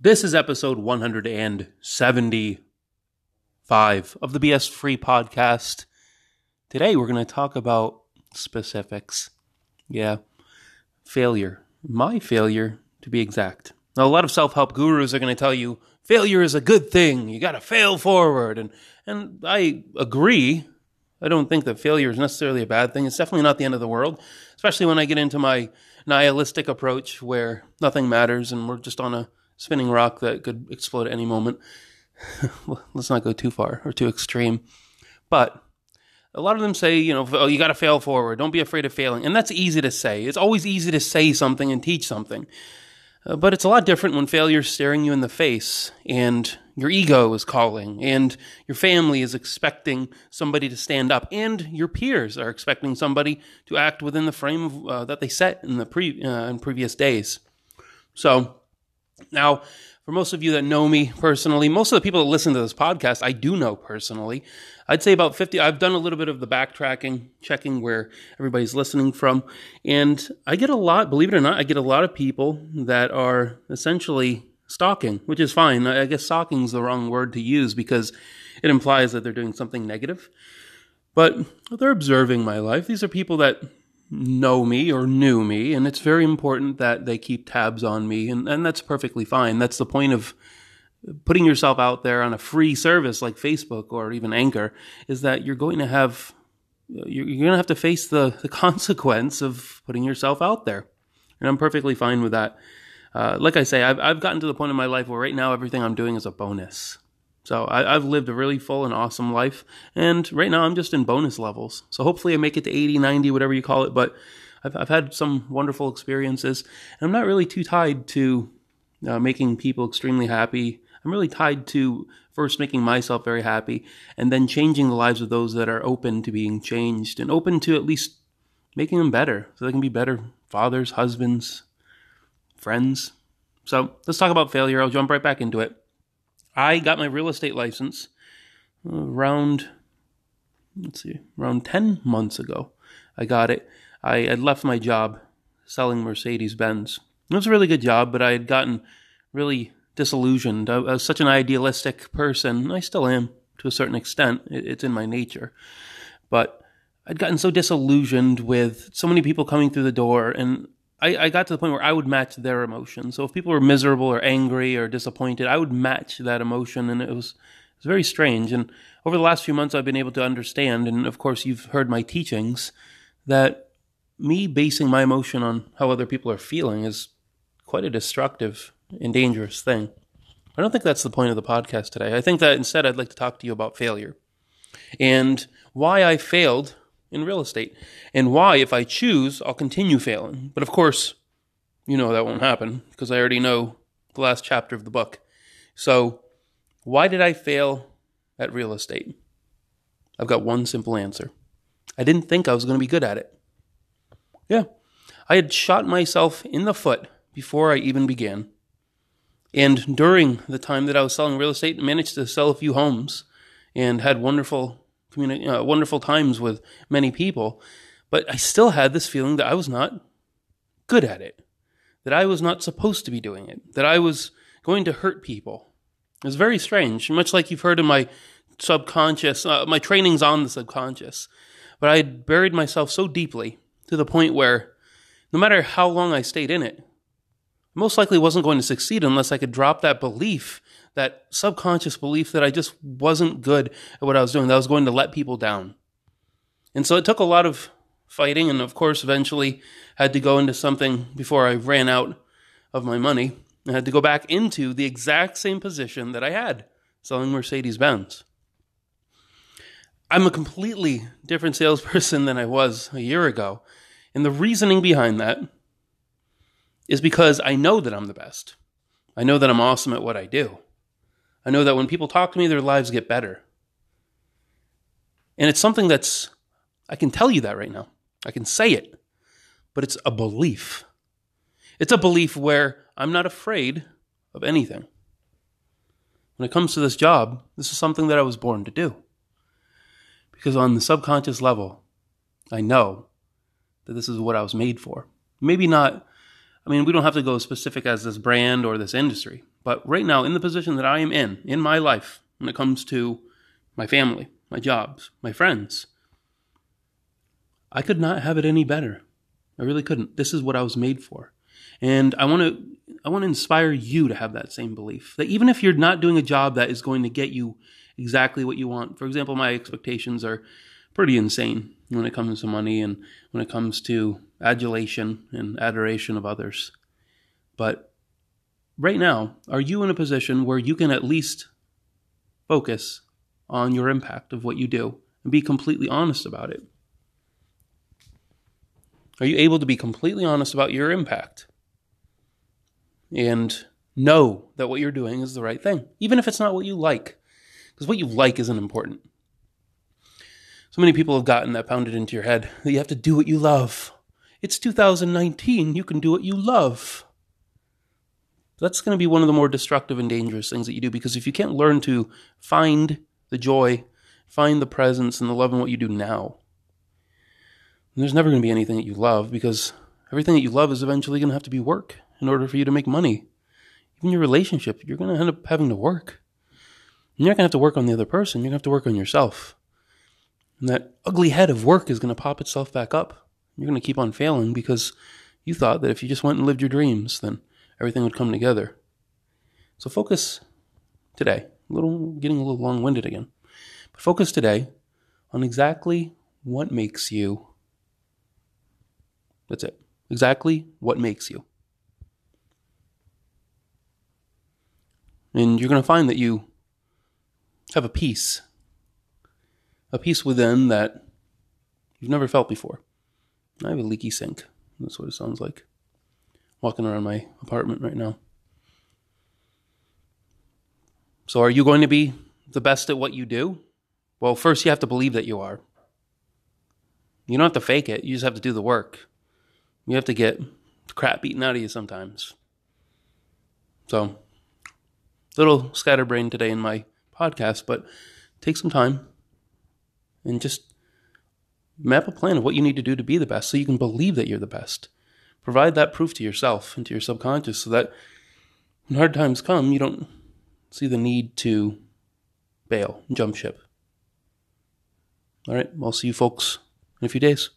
This is episode 175 of the BS Free podcast. Today we're going to talk about specifics. Yeah, failure. My failure, to be exact. Now, a lot of self help gurus are going to tell you failure is a good thing. You got to fail forward. And, and I agree. I don't think that failure is necessarily a bad thing. It's definitely not the end of the world, especially when I get into my nihilistic approach where nothing matters and we're just on a spinning rock that could explode at any moment. Let's not go too far or too extreme. But a lot of them say, you know, oh, you got to fail forward. Don't be afraid of failing. And that's easy to say. It's always easy to say something and teach something. Uh, but it's a lot different when failure's staring you in the face and your ego is calling and your family is expecting somebody to stand up and your peers are expecting somebody to act within the frame of, uh, that they set in the pre, uh, in previous days. So now, for most of you that know me personally, most of the people that listen to this podcast, I do know personally. I'd say about 50, I've done a little bit of the backtracking, checking where everybody's listening from. And I get a lot, believe it or not, I get a lot of people that are essentially stalking, which is fine. I guess stalking is the wrong word to use because it implies that they're doing something negative. But they're observing my life. These are people that know me or knew me, and it's very important that they keep tabs on me, and, and that's perfectly fine. That's the point of putting yourself out there on a free service like Facebook or even Anchor, is that you're going to have you're, going to have to face the, the consequence of putting yourself out there, and I'm perfectly fine with that. Uh, like I say, I've I've gotten to the point in my life where right now everything I'm doing is a bonus. So I, have lived a really full and awesome life. And right now I'm just in bonus levels. So hopefully I make it to 80, 90, whatever you call it. But I've, I've had some wonderful experiences. And I'm not really too tied to uh, making people extremely happy. I'm really tied to first making myself very happy and then changing the lives of those that are open to being changed and open to at least making them better so they can be better fathers, husbands, friends. So let's talk about failure. I'll jump right back into it. I got my real estate license around, let's see, around 10 months ago. I got it. I had left my job selling Mercedes Benz. It was a really good job, but I had gotten really disillusioned. I, was such an idealistic person. I still am to a certain extent. it's in my nature. But I'd gotten so disillusioned with so many people coming through the door, and I, I got to the point where I would match their emotion. So if people were miserable or angry or disappointed, I would match that emotion, and it was it was very strange. And over the last few months, I've been able to understand, and of course, you've heard my teachings, that me basing my emotion on how other people are feeling is quite a destructive and dangerous thing. I don't think that's the point of the podcast today. I think that instead, I'd like to talk to you about failure and why I failed in real estate and why, if I choose, I'll continue failing. But of course, you know that won't happen because I already know the last chapter of the book. So, why did I fail at real estate? I've got one simple answer. I didn't think I was going to be good at it. Yeah, I had shot myself in the foot before I even began. And during the time that I was selling real estate, managed to sell a few homes and had wonderful communi- uh, wonderful times with many people, but I still had this feeling that I was not good at it, that I was not supposed to be doing it, that I was going to hurt people. It was very strange, much like you've heard in my subconscious, uh, my trainings on the subconscious. But I had buried myself so deeply to the point where no matter how long I stayed in it, most likely wasn't going to succeed unless I could drop that belief that subconscious belief that I just wasn't good at what I was doing, that I was going to let people down. And so it took a lot of fighting, and of course, eventually had to go into something before I ran out of my money. I had to go back into the exact same position that I had selling Mercedes Benz. I'm a completely different salesperson than I was a year ago. And the reasoning behind that is because I know that I'm the best. I know that I'm awesome at what I do. I know that when people talk to me, their lives get better. And it's something that's, I can tell you that right now. I can say it, but it's a belief. It's a belief where I'm not afraid of anything. When it comes to this job, this is something that I was born to do. Because on the subconscious level, I know that this is what I was made for. Maybe not, I mean, we don't have to go specific as this brand or this industry, But right now, in the position that I am in, in my life, when it comes to my family, my jobs, my friends, I could not have it any better. I really couldn't. This is what I was made for. And I want to I want to inspire you to have that same belief. That even if you're not doing a job that is going to get you exactly what you want. For example, my expectations are pretty insane when it comes to money and when it comes to adulation and adoration of others. But right now, are you in a position where you can at least focus on your impact of what you do and be completely honest about it? Are you able to be completely honest about your impact and know that what you're doing is the right thing, even if it's not what you like? Because what you like isn't important. So many people have gotten that pounded into your head that you have to do what you love. It's 2019, you can do what you love. That's going to be one of the more destructive and dangerous things that you do because if you can't learn to find the joy, find the presence and the love in what you do now, there's never going to be anything that you love because everything that you love is eventually going to have to be work in order for you to make money. Even your relationship, you're going to end up having to work. You're not going to have to work on the other person, you're going to have to work on yourself. And that ugly head of work is going to pop itself back up. You're going to keep on failing because you thought that if you just went and lived your dreams, then everything would come together. So focus today. A little getting a little long-winded again. But focus today on exactly what makes you that's it. Exactly what makes you. And you're going to find that you have a peace, a peace within that you've never felt before. I have a leaky sink. That's what it sounds like. Walking around my apartment right now. So, are you going to be the best at what you do? Well, first you have to believe that you are. You don't have to fake it, you just have to do the work. You have to get crap beaten out of you sometimes. So, little scatterbrain today in my podcast, but take some time and just map a plan of what you need to do to be the best so you can believe that you're the best. Provide that proof to yourself and to your subconscious so that when hard times come, you don't see the need to bail jump ship. All right, I'll see you folks in a few days.